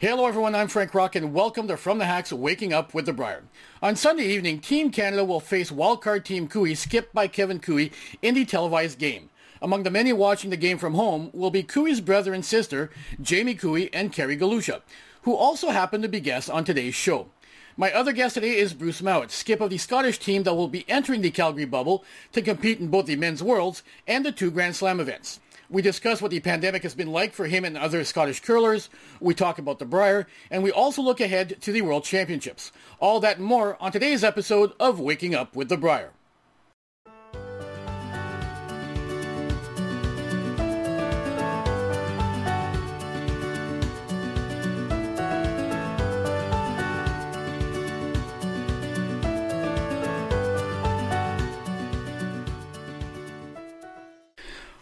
Hello everyone, I'm Frank Rock and welcome to From the Hacks Waking Up with the Brier. On Sunday evening, Team Canada will face wildcard Team Koe skipped by Kevin Koe in the televised game. Among the many watching the game from home will be Koe's brother and sister, Jamie Koe and Kerry Galusha, who also happen to be guests on today's show. My other guest today is Bruce Mouat, skip of the Scottish team that will be entering the Calgary bubble to compete in both the men's worlds and the two Grand Slam events. We discuss what the pandemic has been like for him and other Scottish curlers. We talk about the Brier, and we also look ahead to the World Championships. All that and more on today's episode of Waking Up with the Brier.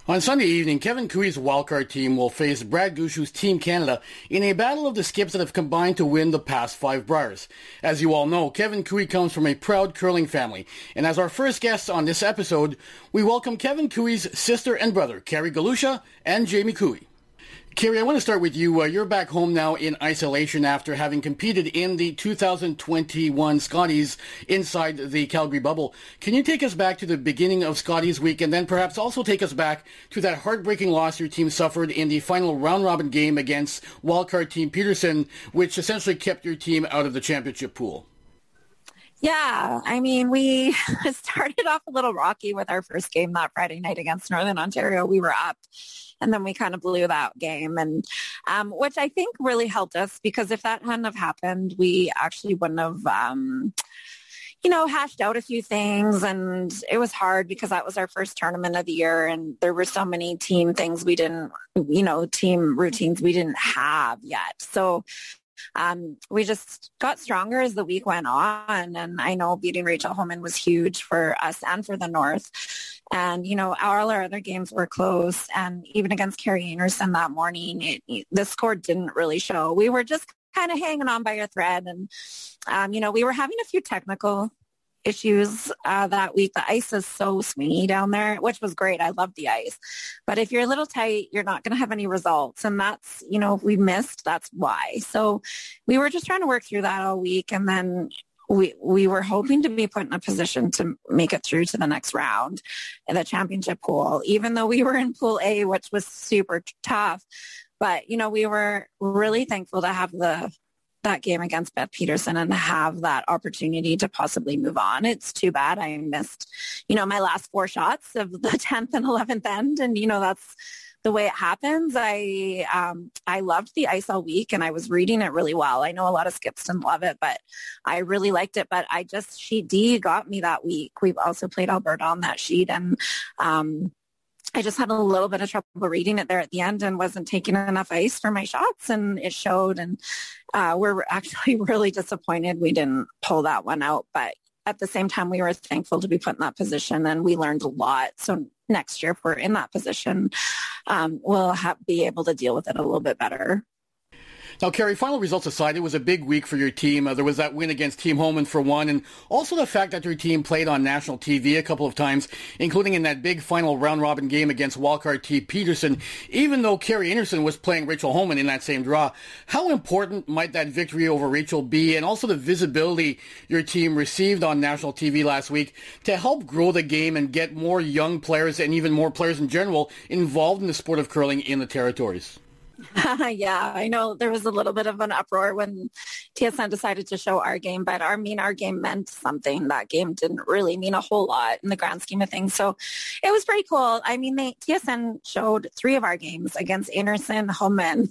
On Sunday evening, Kevin Koe's wildcard team will face Brad Gushue's Team Canada in a battle of the skips that have combined to win the past five Briers. As you all know, Kevin Koe comes from a proud curling family, and as our first guests on this episode, we welcome Kevin Koe's sister and brother, Kerry Galusha and Jamie Koe. Kerry, I want to start with you. Uh, you're back home now in isolation after having competed in the 2021 Scotties inside the Calgary bubble. Can you take us back to the beginning of Scotties week and then perhaps also take us back to that heartbreaking loss your team suffered in the final round robin game against wildcard team Peterson, which essentially kept your team out of the championship pool? Yeah, I mean, we started off a little rocky with our first game that Friday night against Northern Ontario. We were up and then we kind of blew that game. And um, which i think really helped us because if that hadn't have happened we actually wouldn't have um, you know hashed out a few things. And it was hard because that was our first tournament of the year and there were so many team things we didn't you know team routines we didn't have yet. So um, we just got stronger as the week went on. And I know beating Rachel Homan was huge for us and for the North. And, you know, all our other games were close. And even against Carrie Einarson that morning, it, the score didn't really show. We were just kind of hanging on by a thread. And, um, you know, we were having a few technical issues uh, that week. The ice is so swingy down there, which was great. I love the ice. But if you're a little tight, you're not going to have any results. And that's, you know, if we missed, that's why. So we were just trying to work through that all week. And then we we were hoping to be put in a position to make it through to the next round in the championship pool, even though we were in pool A, which was super tough. But, you know, we were really thankful to have the that game against Beth Peterson and have that opportunity to possibly move on. It's too bad I missed, you know, my last four shots of the 10th and 11th end. And, you know, that's the way it happens. I, um, I loved the ice all week and I was reading it really well. I know a lot of skips didn't love it, but I really liked it. But I just, sheet D got me that week. We've also played Alberta on that sheet and, um, I just had a little bit of trouble reading it there at the end and wasn't taking enough ice for my shots and it showed. And uh, we're actually really disappointed we didn't pull that one out. But at the same time, we were thankful to be put in that position and we learned a lot. So next year, if we're in that position, um, we'll have, be able to deal with it a little bit better. Now, Kerry, final results aside, it was a big week for your team. Uh, there was that win against Team Homan for one, and also the fact that your team played on national TV a couple of times, including in that big final round robin game against wildcard T. Peterson, even though Kerry Einarson was playing Rachel Homan in that same draw. How important might that victory over Rachel be, and also the visibility your team received on national TV last week to help grow the game and get more young players and even more players in general involved in the sport of curling in the territories? yeah, I know there was a little bit of an uproar when TSN decided to show our game, but I mean, our game meant something. That game didn't really mean a whole lot in the grand scheme of things. So it was pretty cool. I mean, they, TSN showed three of our games against Einarson, Homan,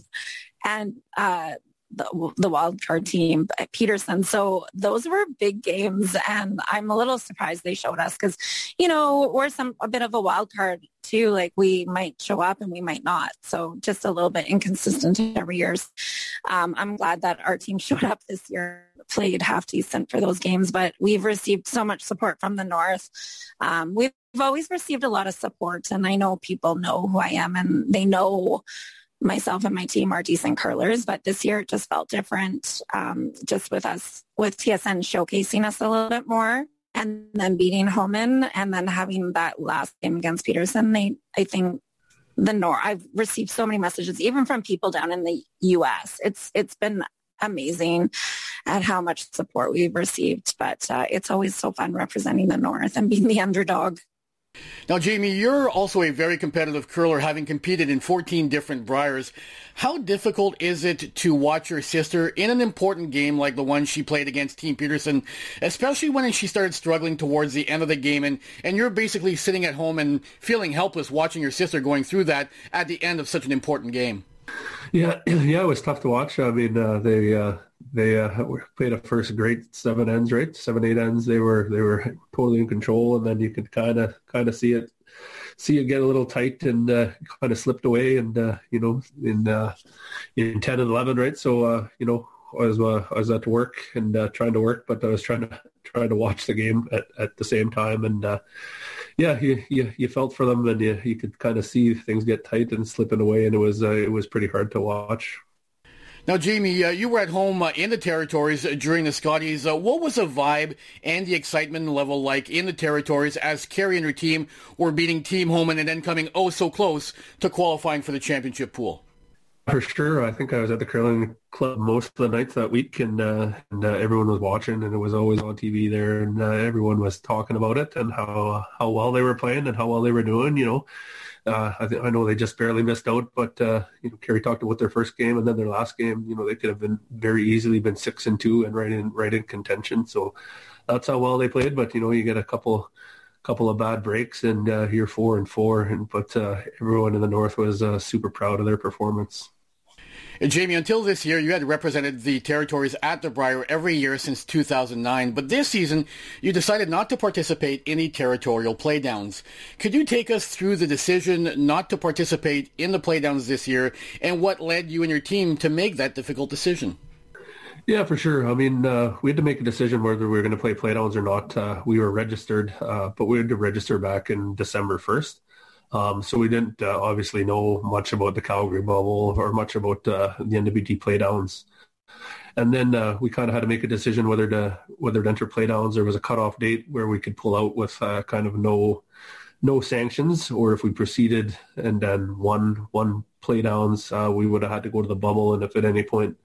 and uh, the, the wild card team Peterson. So those were big games, and I'm a little surprised they showed us because, you know, we're some a bit of a wild card too. Like we might show up and we might not. So just a little bit inconsistent every year. Um, I'm glad that our team showed up this year, played half decent for those games, but we've received so much support from the North. Um, we've always received a lot of support, and I know people know who I am, and they know myself and my team are decent curlers, but this year it just felt different. Um, just with us, with TSN showcasing us a little bit more and then beating Homan and then having that last game against Peterson, they, I think the north. I've received so many messages, even from people down in the U.S. It's it's been amazing at how much support we've received. But uh, it's always so fun representing the North and being the underdog. Now, Jamie, you're also a very competitive curler, having competed in 14 different Briers. How difficult is it to watch your sister in an important game like the one she played against Team Peterson, especially when she started struggling towards the end of the game, and, and you're basically sitting at home and feeling helpless watching your sister going through that at the end of such an important game? Yeah, yeah, it was tough to watch. I mean, uh, they uh, they uh, played a first great seven ends, right? Seven eight ends. They were they were totally in control, and then you could kind of kind of see it see it get a little tight and uh, kind of slipped away, and uh, you know in uh, in ten and eleven, right? So uh, you know I was uh, I was at work and trying to work, but I was trying to trying to watch the game at, at the same time, and yeah, you, you you felt for them, and you you could kind of see things get tight and slipping away, and it was it was pretty hard to watch. Now, Jamie, uh, you were at home uh, in the territories uh, during the Scotties. Uh, what was the vibe and the excitement level like in the territories as Kerry and her team were beating Team Homan and then coming oh so close to qualifying for the championship pool? For sure, I think I was at the curling club most of the nights that week, and, uh, and uh, everyone was watching, and it was always on TV there, and uh, everyone was talking about it and how how well they were playing and how well they were doing. You know, uh, I, th- I know they just barely missed out, but uh, you know, Kerry talked about their first game and then their last game. You know, they could have been very easily been six and two and right in right in contention. So that's how well they played. But you know, you get a couple couple of bad breaks and uh, you're four and four. And but uh, everyone in the north was super proud of their performance. And Jamie, until this year, you had represented the territories at the Brier every year since 2009. But this season, you decided not to participate in the territorial playdowns. Could you take us through the decision not to participate in the playdowns this year and what led you and your team to make that difficult decision? Yeah, for sure. I mean, uh, we had to make a decision whether we were going to play playdowns or not. Uh, we were registered, uh, but we had to register back in December 1st. Um, so we didn't uh, obviously know much about the Calgary bubble or much about uh, the NWT playdowns. And then uh, we kind of had to make a decision whether to whether to enter playdowns. There was a cutoff date where we could pull out with uh, kind of no no sanctions, or if we proceeded and then won one playdowns, uh, we would have had to go to the bubble. And if at any point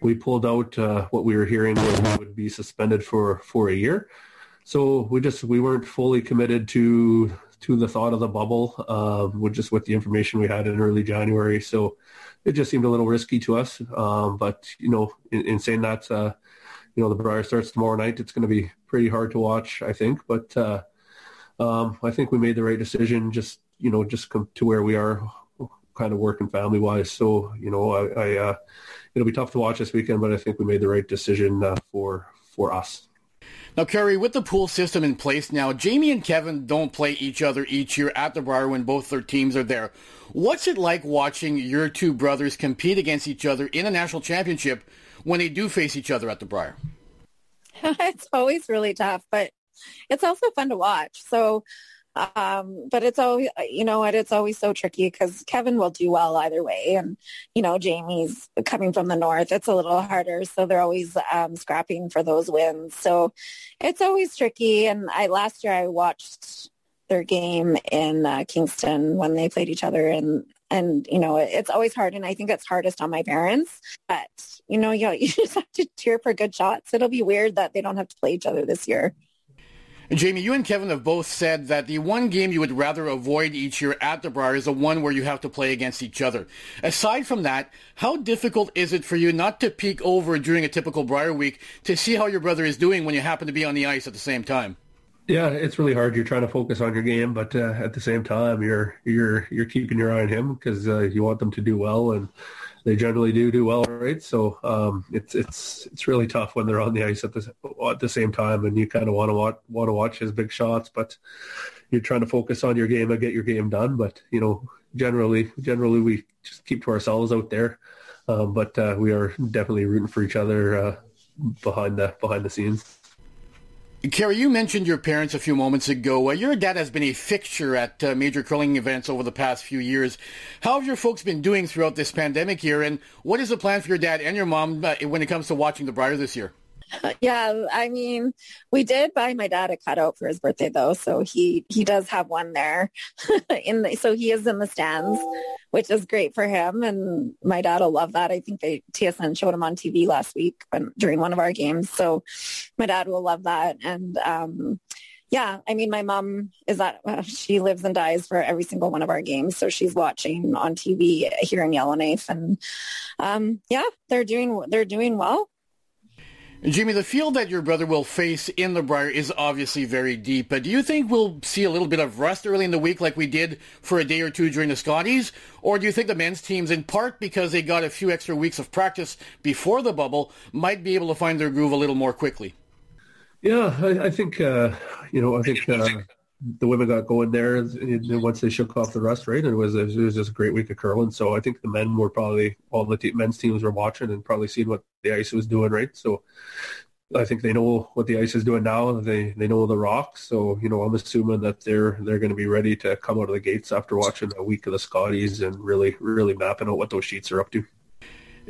we pulled out, uh, what we were hearing was we would be suspended for for a year. So we just we weren't fully committed to to the thought of the bubble, uh, with just with the information we had in early January. So it just seemed a little risky to us. Um, but you know, in, in saying that, uh, you know, the Brier starts tomorrow night. It's going to be pretty hard to watch, I think. But uh, um, I think we made the right decision. Just you know, just come to where we are, kind of working family wise. So you know, I, I uh, it'll be tough to watch this weekend, but I think we made the right decision uh, for for us. Now, Kerry, with the pool system in place now, Jamie and Kevin don't play each other each year at the Brier when both their teams are there. What's it like watching your two brothers compete against each other in a national championship when they do face each other at the Brier? it's always really tough, but it's also fun to watch. So um, but it's always, you know what, it's always so tricky because Kevin will do well either way. And, you know, Jamie's coming from the north. It's a little harder. So they're always um, scrapping for those wins. So it's always tricky. And I last year I watched their game in uh, Kingston when they played each other and and you know it's always hard and i think it's hardest on my parents but you know you, you just have to cheer for good shots it'll be weird that they don't have to play each other this year Jamie, you and Kevin have both said that the one game you would rather avoid each year at the Brier is the one where you have to play against each other. Aside from that, how difficult is it for you not to peek over during a typical Brier week to see how your brother is doing when you happen to be on the ice at the same time? Yeah, it's really hard. You're trying to focus on your game, but uh, at the same time, you're you're you're keeping your eye on him because uh, you want them to do well and they generally do do well, right? So um, it's it's it's really tough when they're on the ice at the at the same time, and you kind of want to watch want to watch his big shots, but you're trying to focus on your game and get your game done. But you know, generally generally we just keep to ourselves out there, um, but uh, we are definitely rooting for each other uh, behind the behind the scenes. Kerry, you mentioned your parents a few moments ago. Uh, your dad has been a fixture at uh, major curling events over the past few years. How have your folks been doing throughout this pandemic year, and what is the plan for your dad and your mom uh, when it comes to watching the Brier this year? Yeah, I mean, we did buy my dad a cutout for his birthday though, so he he does have one there. in the, so he is in the stands, which is great for him, and my dad will love that. I think they TSN showed him on TV last week when, during one of our games, so my dad will love that. And um, yeah, I mean, my mom is that uh, she lives and dies for every single one of our games, so she's watching on TV here in Yellowknife, and um, yeah, they're doing they're doing well. Jimmy, the field that your brother will face in the Brier is obviously very deep, but do you think we'll see a little bit of rust early in the week like we did for a day or two during the Scotties? Or do you think the men's teams, in part because they got a few extra weeks of practice before the bubble, might be able to find their groove a little more quickly? Yeah, I, I think, uh, you know, I think uh, the women got going there and once they shook off the rust, right? And it was, it was just a great week of curling. So I think the men were probably, all the te- men's teams were watching and probably seeing what the ice was doing, right? So I think they know what the ice is doing now. They they know the rocks. So, you know, I'm assuming that they're they're going to be ready to come out of the gates after watching a week of the Scotties and really, really mapping out what those sheets are up to.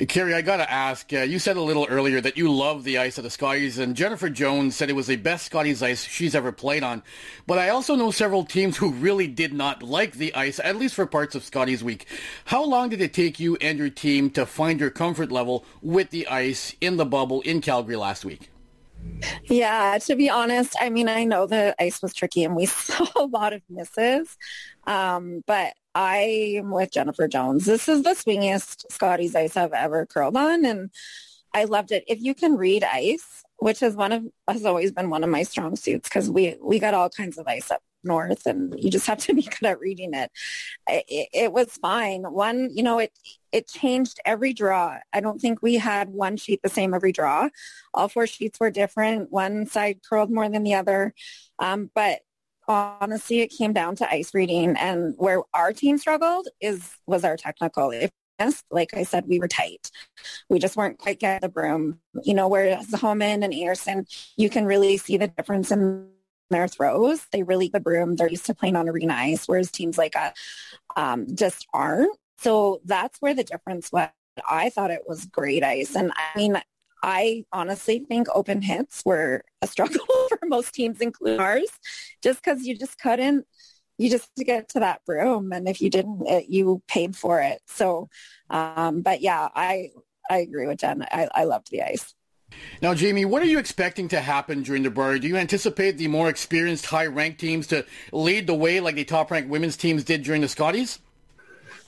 Kerry, I got to ask, uh, you said a little earlier that you love the ice of the Scotties, and Jennifer Jones said it was the best Scotties ice she's ever played on. But I also know several teams who really did not like the ice, at least for parts of Scotties week. How long did it take you and your team to find your comfort level with the ice in the bubble in Calgary last week? Yeah, to be honest, I mean, I know the ice was tricky and we saw a lot of misses, um, but I am with Jennifer Jones. This is the swingiest Scotty's ice I've ever curled on, and I loved it. If you can read ice, which is one of has always been one of my strong suits, because we we got all kinds of ice up north, and you just have to be good at reading it. It, it was fine. One, you know, it it changed every draw. I don't think we had one sheet the same every draw. All four sheets were different. One side curled more than the other, um, but honestly, it came down to ice reading and where our team struggled is was our technical. Like I said, we were tight. We just weren't quite getting the broom. You know, whereas Homan and Einarson, you can really see the difference in their throws. They really the broom. They're used to playing on arena ice, whereas teams like us um, just aren't. So that's where the difference was. I thought it was great ice. And I mean, I honestly think open hits were a struggle for most teams, including ours, just because you just couldn't, you just to get to that broom. And if you didn't, it, you paid for it. So, um, but yeah, I, I agree with Jen. I, I loved the ice. Now, Jamie, what are you expecting to happen during the Brier? Do you anticipate the more experienced, high-ranked teams to lead the way like the top-ranked women's teams did during the Scotties?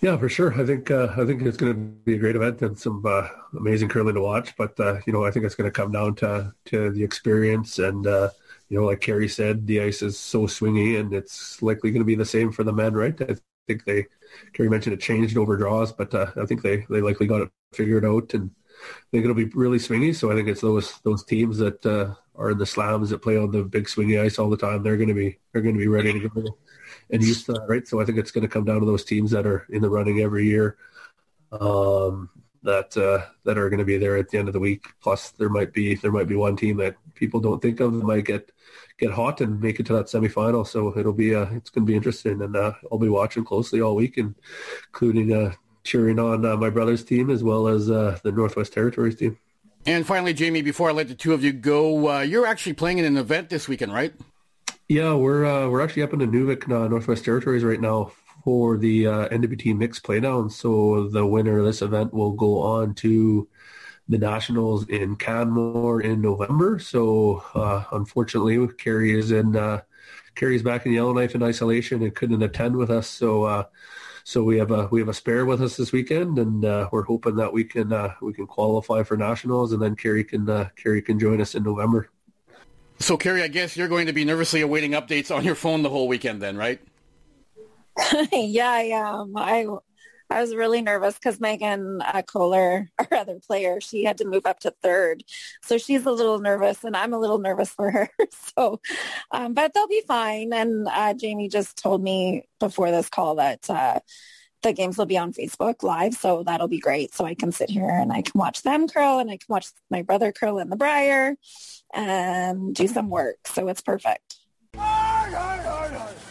Yeah, for sure. I think uh, I think it's going to be a great event and some uh, amazing curling to watch. But uh, you know, I think it's going to come down to to the experience and uh, you know, like Kerry said, the ice is so swingy, and it's likely going to be the same for the men, right? I think they Kerry mentioned it changed over draws, but uh, I think they they likely got it figured out, and I think it'll be really swingy. So I think it's those those teams that uh, are in the slams that play on the big swingy ice all the time. They're going to be they're going to be ready to go and that, right? So I think it's going to come down to those teams that are in the running every year um, that uh, that are going to be there at the end of the week. Plus, there might be there might be one team that people don't think of that might get get hot and make it to that semifinal. So it'll be uh, it's going to be interesting, and uh, I'll be watching closely all week, and including uh, cheering on uh, my brother's team as well as uh, the Northwest Territories team. And finally, Jamie, before I let the two of you go, uh, you're actually playing in an event this weekend, right? Yeah, we're uh, we're actually up in the Inuvik, uh, Northwest Territories right now for the uh, NWT mixed playdown. So the winner of this event will go on to the nationals in Canmore in November. So uh, unfortunately, Kerry is in uh, Kerry's back in Yellowknife in isolation and couldn't attend with us. So uh, so we have a we have a spare with us this weekend, and uh, we're hoping that we can uh, we can qualify for nationals, and then Kerry can uh, Kerry can join us in November. So, Kerry, I guess you're going to be nervously awaiting updates on your phone the whole weekend then, right? yeah, I am. I, I was really nervous because Megan uh, Kohler, our other player, she had to move up to third. So she's a little nervous and I'm a little nervous for her. so, um, but they'll be fine. And uh, Jamie just told me before this call that uh, the games will be on Facebook live, so that'll be great. So I can sit here and I can watch them curl and I can watch my brother curl in the Brier and do some work. So it's perfect.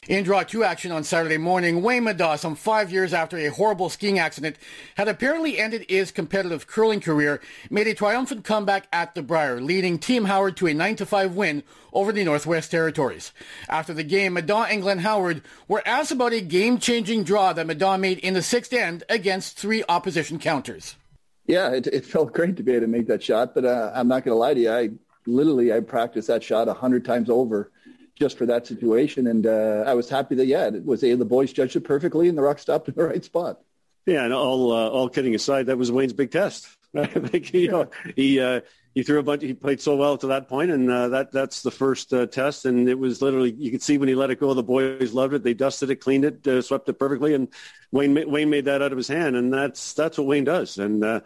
In draw two action on Saturday morning, Wayne Middaugh, some five years after a horrible skiing accident had apparently ended his competitive curling career, made a triumphant comeback at the Brier, leading Team Howard to a 9-5 win over the Northwest Territories. After the game, Middaugh and Glenn Howard were asked about a game-changing draw that Middaugh made in the sixth end against three opposition counters. Yeah, it, it felt great to be able to make that shot, but uh, I'm not going to lie to you. I literally I practiced that shot a hundred times over just for that situation. And uh, I was happy that yeah, it was the boys judged it perfectly, and the rock stopped in the right spot. Yeah, and all uh, all kidding aside, that was Wayne's big test. Think you know he uh, he threw a bunch. He played so well to that point, and uh, that that's the first uh, test. And it was literally you could see when he let it go, the boys loved it. They dusted it, cleaned it, uh, swept it perfectly, and Wayne Wayne made that out of his hand, and that's that's what Wayne does. And uh,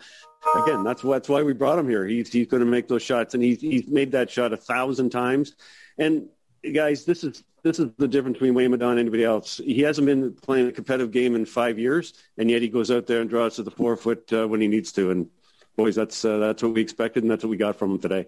again, that's that's why we brought him here. He's he's going to make those shots, and he's he's made that shot a thousand times. And guys, this is this is the difference between Middaugh and anybody else. He hasn't been playing a competitive game in five years, and yet he goes out there and draws to the four-foot uh, when he needs to. And boys, that's uh, that's what we expected, and that's what we got from him today.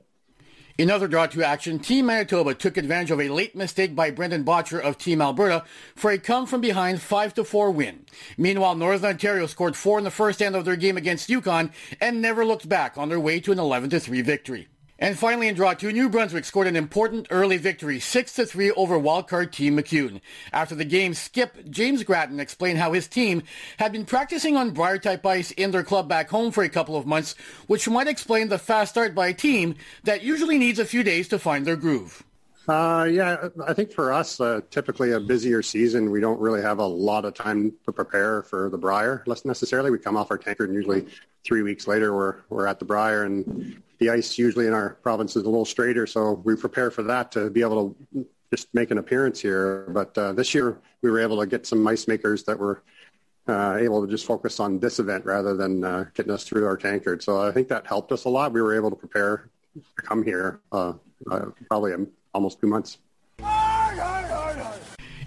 In other draw two action, Team Manitoba took advantage of a late mistake by Brendan Bottcher of Team Alberta for a come from behind 5-4 win. Meanwhile, Northern Ontario scored four in the first end of their game against Yukon and never looked back on their way to an 11-3 victory. And finally in draw two, New Brunswick scored an important early victory, 6-3 over wildcard team McEwen. After the game, skip James Grattan explained how his team had been practicing on Brier-type ice in their club back home for a couple of months, which might explain the fast start by a team that usually needs a few days to find their groove. Uh, yeah, I think for us, uh, typically a busier season, we don't really have a lot of time to prepare for the Brier. Less necessarily, we come off our tankard, and usually three weeks later, we're we're at the Brier, and the ice usually in our province is a little straighter, so we prepare for that to be able to just make an appearance here. But uh, this year we were able to get some ice makers that were uh, able to just focus on this event rather than uh, getting us through our tankard. So I think that helped us a lot. We were able to prepare to come here uh, uh, probably almost two months.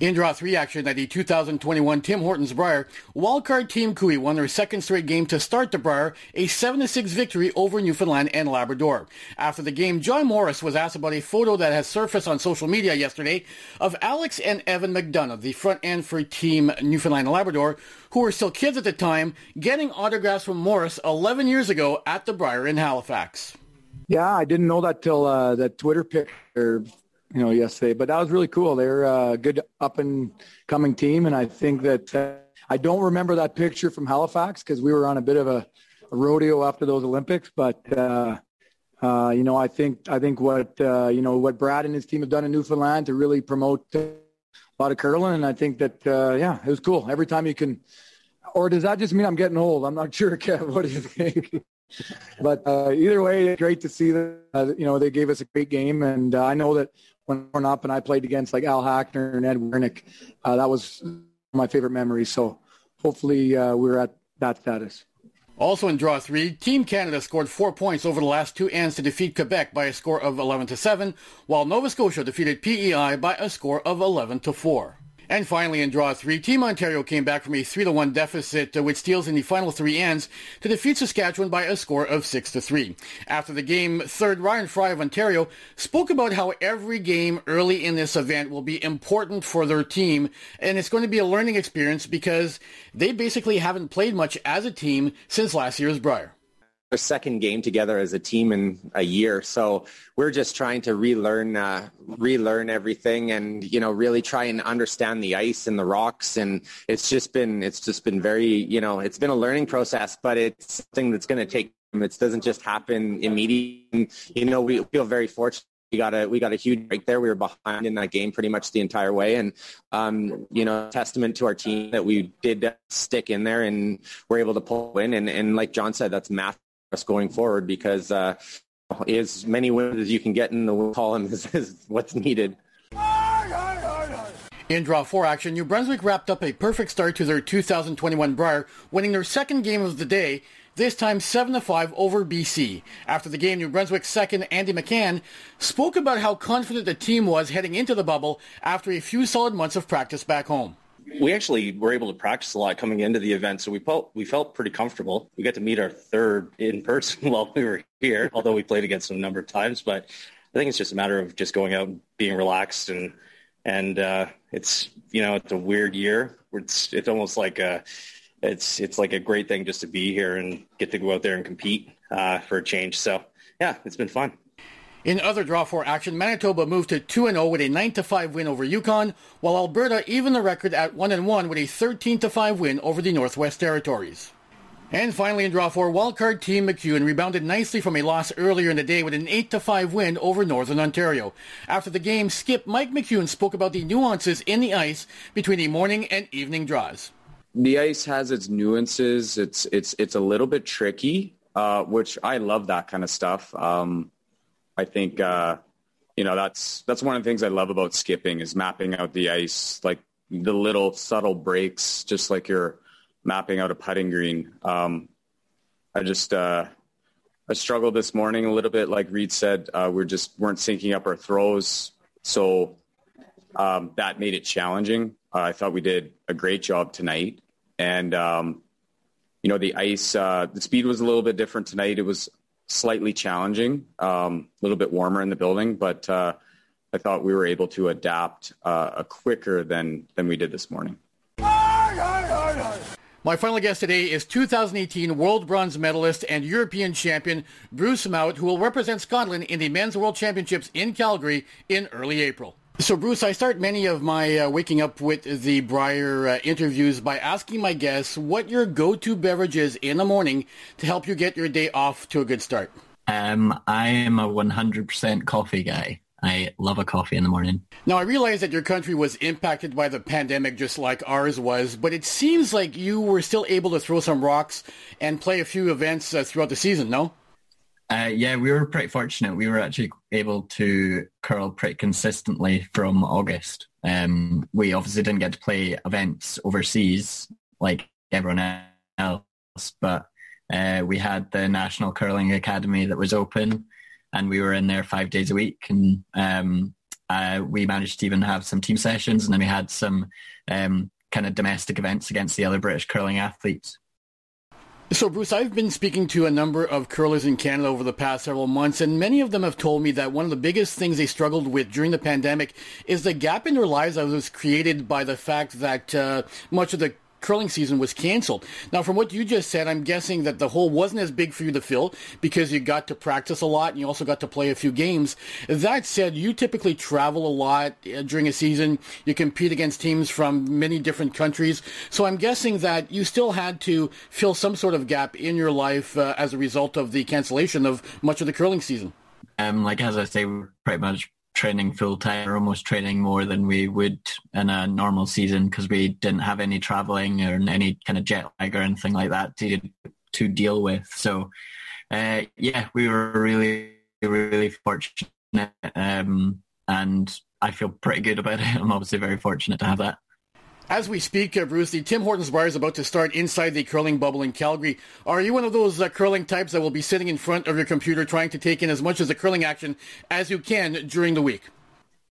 In draw three action at the 2021 Tim Hortons Brier, wildcard Team Koe won their second straight game to start the Brier, a 7-6 victory over Newfoundland and Labrador. After the game, John Morris was asked about a photo that has surfaced on social media yesterday of Alex and Evan McDonough, the front end for Team Newfoundland and Labrador, who were still kids at the time, getting autographs from Morris 11 years ago at the Brier in Halifax. Yeah, I didn't know that till uh, that Twitter picture you know, yesterday. But that was really cool. They're a good up and coming team, and I think that uh, I don't remember that picture from Halifax because we were on a bit of a, a rodeo after those Olympics. But uh, uh, you know, I think I think what uh, you know what Brad and his team have done in Newfoundland to really promote a lot of curling, and I think that uh, yeah, it was cool. Every time you can. Or does that just mean I'm getting old? I'm not sure, Kev. What do you think? but uh, either way, great to see that. Uh, you know, they gave us a great game, and uh, I know that when growing up and I played against like Al Hackner and Ed Werenich. Uh, that was my favorite memory. So hopefully uh, we're at that status. Also in draw three, Team Canada scored four points over the last two ends to defeat Quebec by a score of 11 to 7, while Nova Scotia defeated PEI by a score of 11 to 4. And finally, in draw three, Team Ontario came back from a 3-1 deficit uh, with steals in the final three ends to defeat Saskatchewan by a score of 6-3. After the game, third Ryan Fry of Ontario spoke about how every game early in this event will be important for their team, and it's going to be a learning experience because they basically haven't played much as a team since last year's Brier our second game together as a team in a year. So we're just trying to relearn, uh, relearn everything and, you know, really try and understand the ice and the rocks. And it's just been, it's just been very, you know, it's been a learning process, but it's something that's going to take, it doesn't just happen immediately. You know, we feel very fortunate we got a we got a huge break there. We were behind in that game pretty much the entire way, and um, you know, testament to our team that we did stick in there and we're able to pull in. And, and like John said, that's math us going forward because uh, as many wins as you can get in the column is, is what's needed. In draw four action, New Brunswick wrapped up a perfect start to their 2021 Brier, winning their second game of the day, this time 7-5 over BC. After the game, New Brunswick's second, Andy McCann, spoke about how confident the team was heading into the bubble after a few solid months of practice back home we actually were able to practice a lot coming into the event, so we felt we felt pretty comfortable. We got to meet our third in person while we were here, although we played against them a number of times. But I think it's just a matter of just going out and being relaxed and and uh, it's you know it's a weird year. It's it's almost like a it's it's like a great thing just to be here and get to go out there and compete uh, for a change. So yeah, it's been fun. In other Draw 4 action, Manitoba moved to 2-0 with a 9-5 win over Yukon, while Alberta evened the record at 1-1 with a 13-5 win over the Northwest Territories. And finally in Draw 4, wildcard team McEwen rebounded nicely from a loss earlier in the day with an 8-5 win over Northern Ontario. After the game, skip Mike McEwen spoke about the nuances in the ice between the morning and evening draws. The ice has its nuances. It's it's it's a little bit tricky, uh, which I love that kind of stuff. Um, I think uh, you know that's that's one of the things I love about skipping is mapping out the ice, like the little subtle breaks, just like you're mapping out a putting green. Um, I just uh, I struggled this morning a little bit, like Reid said. Uh, we just weren't syncing up our throws, so um, that made it challenging. Uh, I thought we did a great job tonight, and um, you know the ice, uh, the speed was a little bit different tonight. It was slightly challenging, um, a little bit warmer in the building, but uh, I thought we were able to adapt uh, quicker than than we did this morning. My final guest today is 2018 World Bronze Medalist and European Champion Bruce Mouat, who will represent Scotland in the Men's World Championships in Calgary in early April. So, Bruce, I start many of my uh, waking up with the Brier uh, interviews by asking my guests what your go-to beverage is in the morning to help you get your day off to a good start. Um, I am a 100% coffee guy. I love a coffee in the morning. Now, I realize that your country was impacted by the pandemic just like ours was, but it seems like you were still able to throw some rocks and play a few events uh, throughout the season, no? Uh, yeah, we were pretty fortunate. We were actually able to curl pretty consistently from August. Um, we obviously didn't get to play events overseas like everyone else, but uh, we had the National Curling Academy that was open, and we were in there five days a week. And um, uh, we managed to even have some team sessions, and then we had some um, kind of domestic events against the other British curling athletes. So, Bruce, I've been speaking to a number of curlers in Canada over the past several months, and many of them have told me that one of the biggest things they struggled with during the pandemic is the gap in their lives that was created by the fact that uh, much of the curling season was canceled. Now, from what you just said, I'm guessing that the hole wasn't as big for you to fill because you got to practice a lot and you also got to play a few games. That said, you typically travel a lot uh, during a season. You compete against teams from many different countries. So I'm guessing that you still had to fill some sort of gap in your life uh, as a result of the cancellation of much of the curling season. Um, like as I say, pretty much training full time or almost training more than we would in a normal season because we didn't have any traveling or any kind of jet lag or anything like that to to deal with. So uh, yeah, we were really really fortunate, um, and I feel pretty good about it. I'm obviously very fortunate to have that. As we speak, uh, Bruce, the Tim Hortons Brier is about to start inside the curling bubble in Calgary. Are you one of those uh, curling types that will be sitting in front of your computer trying to take in as much of the curling action as you can during the week?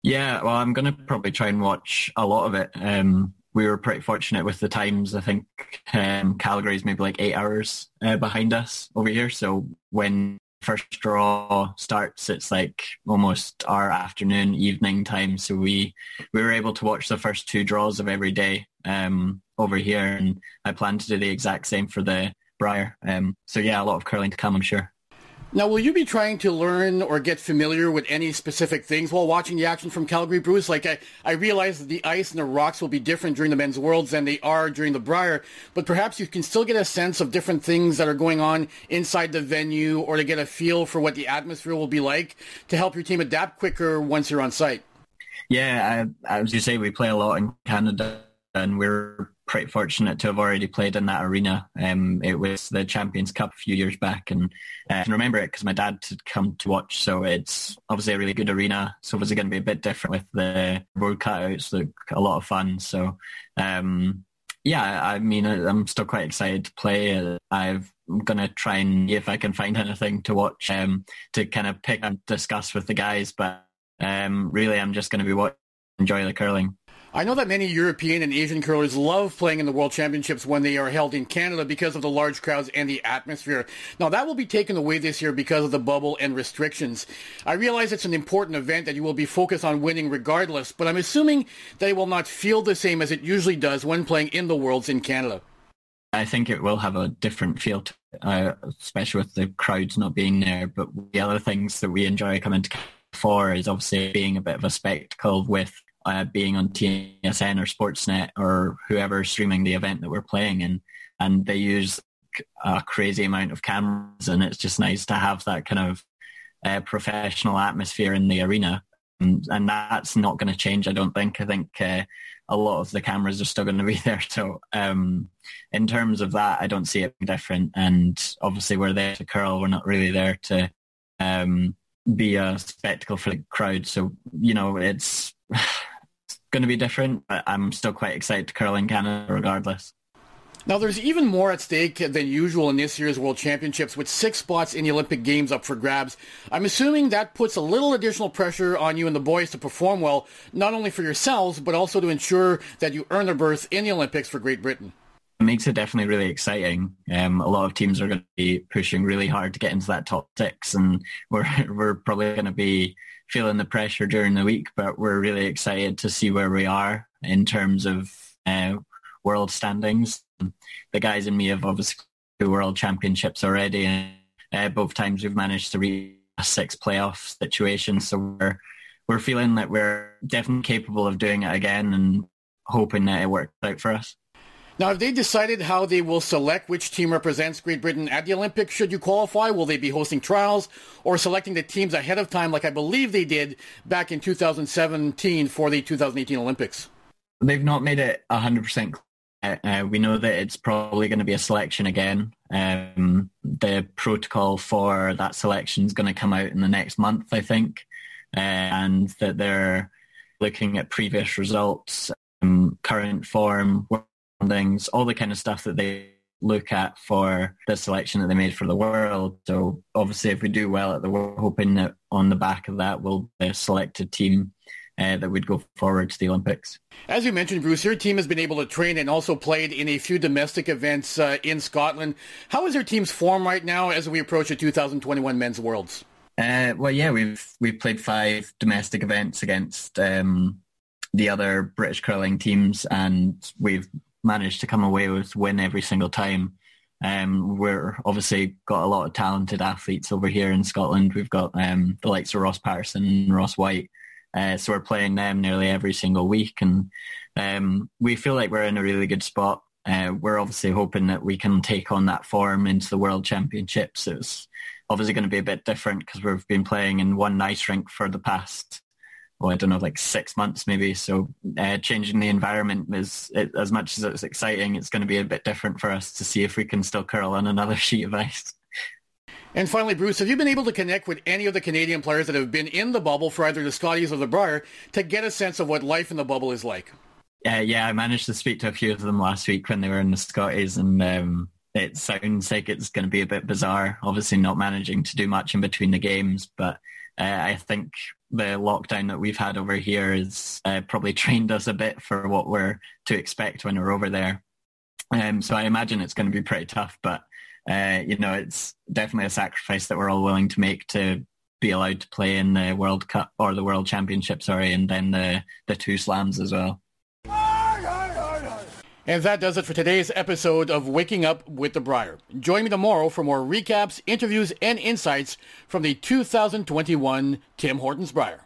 Yeah, well, I'm going to probably try and watch a lot of it. Um, we were pretty fortunate with the times. I think um, Calgary's maybe like eight hours uh, behind us over here. So when first draw starts, it's like almost our afternoon, evening time. So we we were able to watch the first two draws of every day um, over here, and I plan to do the exact same for the Brier. Um, so yeah, a lot of curling to come, I'm sure. Now, will you be trying to learn or get familiar with any specific things while watching the action from Calgary Bruce? Like, I, I realize that the ice and the rocks will be different during the men's worlds than they are during the Brier, but perhaps you can still get a sense of different things that are going on inside the venue or to get a feel for what the atmosphere will be like to help your team adapt quicker once you're on site. Yeah, I, as you say, we play a lot in Canada and we're pretty fortunate to have already played in that arena. Um, it was the Champions Cup a few years back, and uh, I can remember it because my dad had come to watch. So it's obviously a really good arena. So obviously going to be a bit different with the board cutouts. Look a lot of fun. So um, yeah, I mean, I'm still quite excited to play. I've I'm gonna try and if I can find anything to watch um, to kind of pick and discuss with the guys. But um, really, I'm just going to be watching, enjoy the curling. I know that many European and Asian curlers love playing in the World Championships when they are held in Canada because of the large crowds and the atmosphere. Now that will be taken away this year because of the bubble and restrictions. I realize it's an important event that you will be focused on winning regardless, but I'm assuming that it will not feel the same as it usually does when playing in the Worlds in Canada. I think it will have a different feel, to, uh, especially with the crowds not being there. But the other things that we enjoy coming to for is obviously being a bit of a spectacle with uh, being on TSN or Sportsnet or whoever streaming the event that we're playing in, and they use a crazy amount of cameras, and it's just nice to have that kind of uh, professional atmosphere in the arena, and, and that's not going to change. I don't think. I think uh, a lot of the cameras are still going to be there. So um, in terms of that, I don't see it different. And obviously, we're there to curl. We're not really there to um, be a spectacle for the crowd. So you know, it's going to be different, but I'm still quite excited to curl in Canada regardless. Now, there's even more at stake than usual in this year's World Championships, with six spots in the Olympic Games up for grabs. I'm assuming that puts a little additional pressure on you and the boys to perform well, not only for yourselves, but also to ensure that you earn a berth in the Olympics for Great Britain. It makes it definitely really exciting. Um, a lot of teams are going to be pushing really hard to get into that top six, and we're we're probably going to be feeling the pressure during the week, but we're really excited to see where we are in terms of uh, world standings. The guys and me have obviously world championships already, and uh, both times we've managed to reach a six playoff situation. So we're we're feeling that we're definitely capable of doing it again, and hoping that it works out for us. Now, have they decided how they will select which team represents Great Britain at the Olympics should you qualify? Will they be hosting trials or selecting the teams ahead of time like I believe they did back in 2017 for the 2018 Olympics? They've not made it 100% uh, we know that it's probably going to be a selection again. Um, the protocol for that selection is going to come out in the next month, I think, uh, and that they're looking at previous results, um, current form, things, all the kind of stuff that they look at for the selection that they made for the world. So obviously, if we do well at the world, hoping that on the back of that we'll be a selected team uh, that would go forward to the Olympics. As you mentioned, Bruce, your team has been able to train and also played in a few domestic events uh, in Scotland. How is your team's form right now as we approach the 2021 Men's Worlds? Uh, well, yeah, we've we've played five domestic events against um, the other British curling teams, and we've managed to come away with win every single time. Um, we're obviously got a lot of talented athletes over here in Scotland. We've got um, the likes of Ross Paterson and Ross Whyte. Uh, so we're playing them nearly every single week, and um, we feel like we're in a really good spot. Uh, we're obviously hoping that we can take on that form into the World Championships. It's obviously going to be a bit different because we've been playing in one ice rink for the past well, I don't know, like six months maybe. So uh, changing the environment is, it, as much as it's exciting, it's going to be a bit different for us to see if we can still curl on another sheet of ice. And finally, Bruce, have you been able to connect with any of the Canadian players that have been in the bubble for either the Scotties or the Brier to get a sense of what life in the bubble is like? Uh, yeah, I managed to speak to a few of them last week when they were in the Scotties, and um, it sounds like it's going to be a bit bizarre. Obviously, not managing to do much in between the games, but uh, I think the lockdown that we've had over here has uh, probably trained us a bit for what we're to expect when we're over there. Um, so I imagine it's going to be pretty tough, but uh, you know, it's definitely a sacrifice that we're all willing to make to be allowed to play in the World Cup or the World Championship, sorry, and then the the two slams as well. And that does it for today's episode of Waking Up with the Brier. Join me tomorrow for more recaps, interviews, and insights from the 2021 Tim Hortons Brier.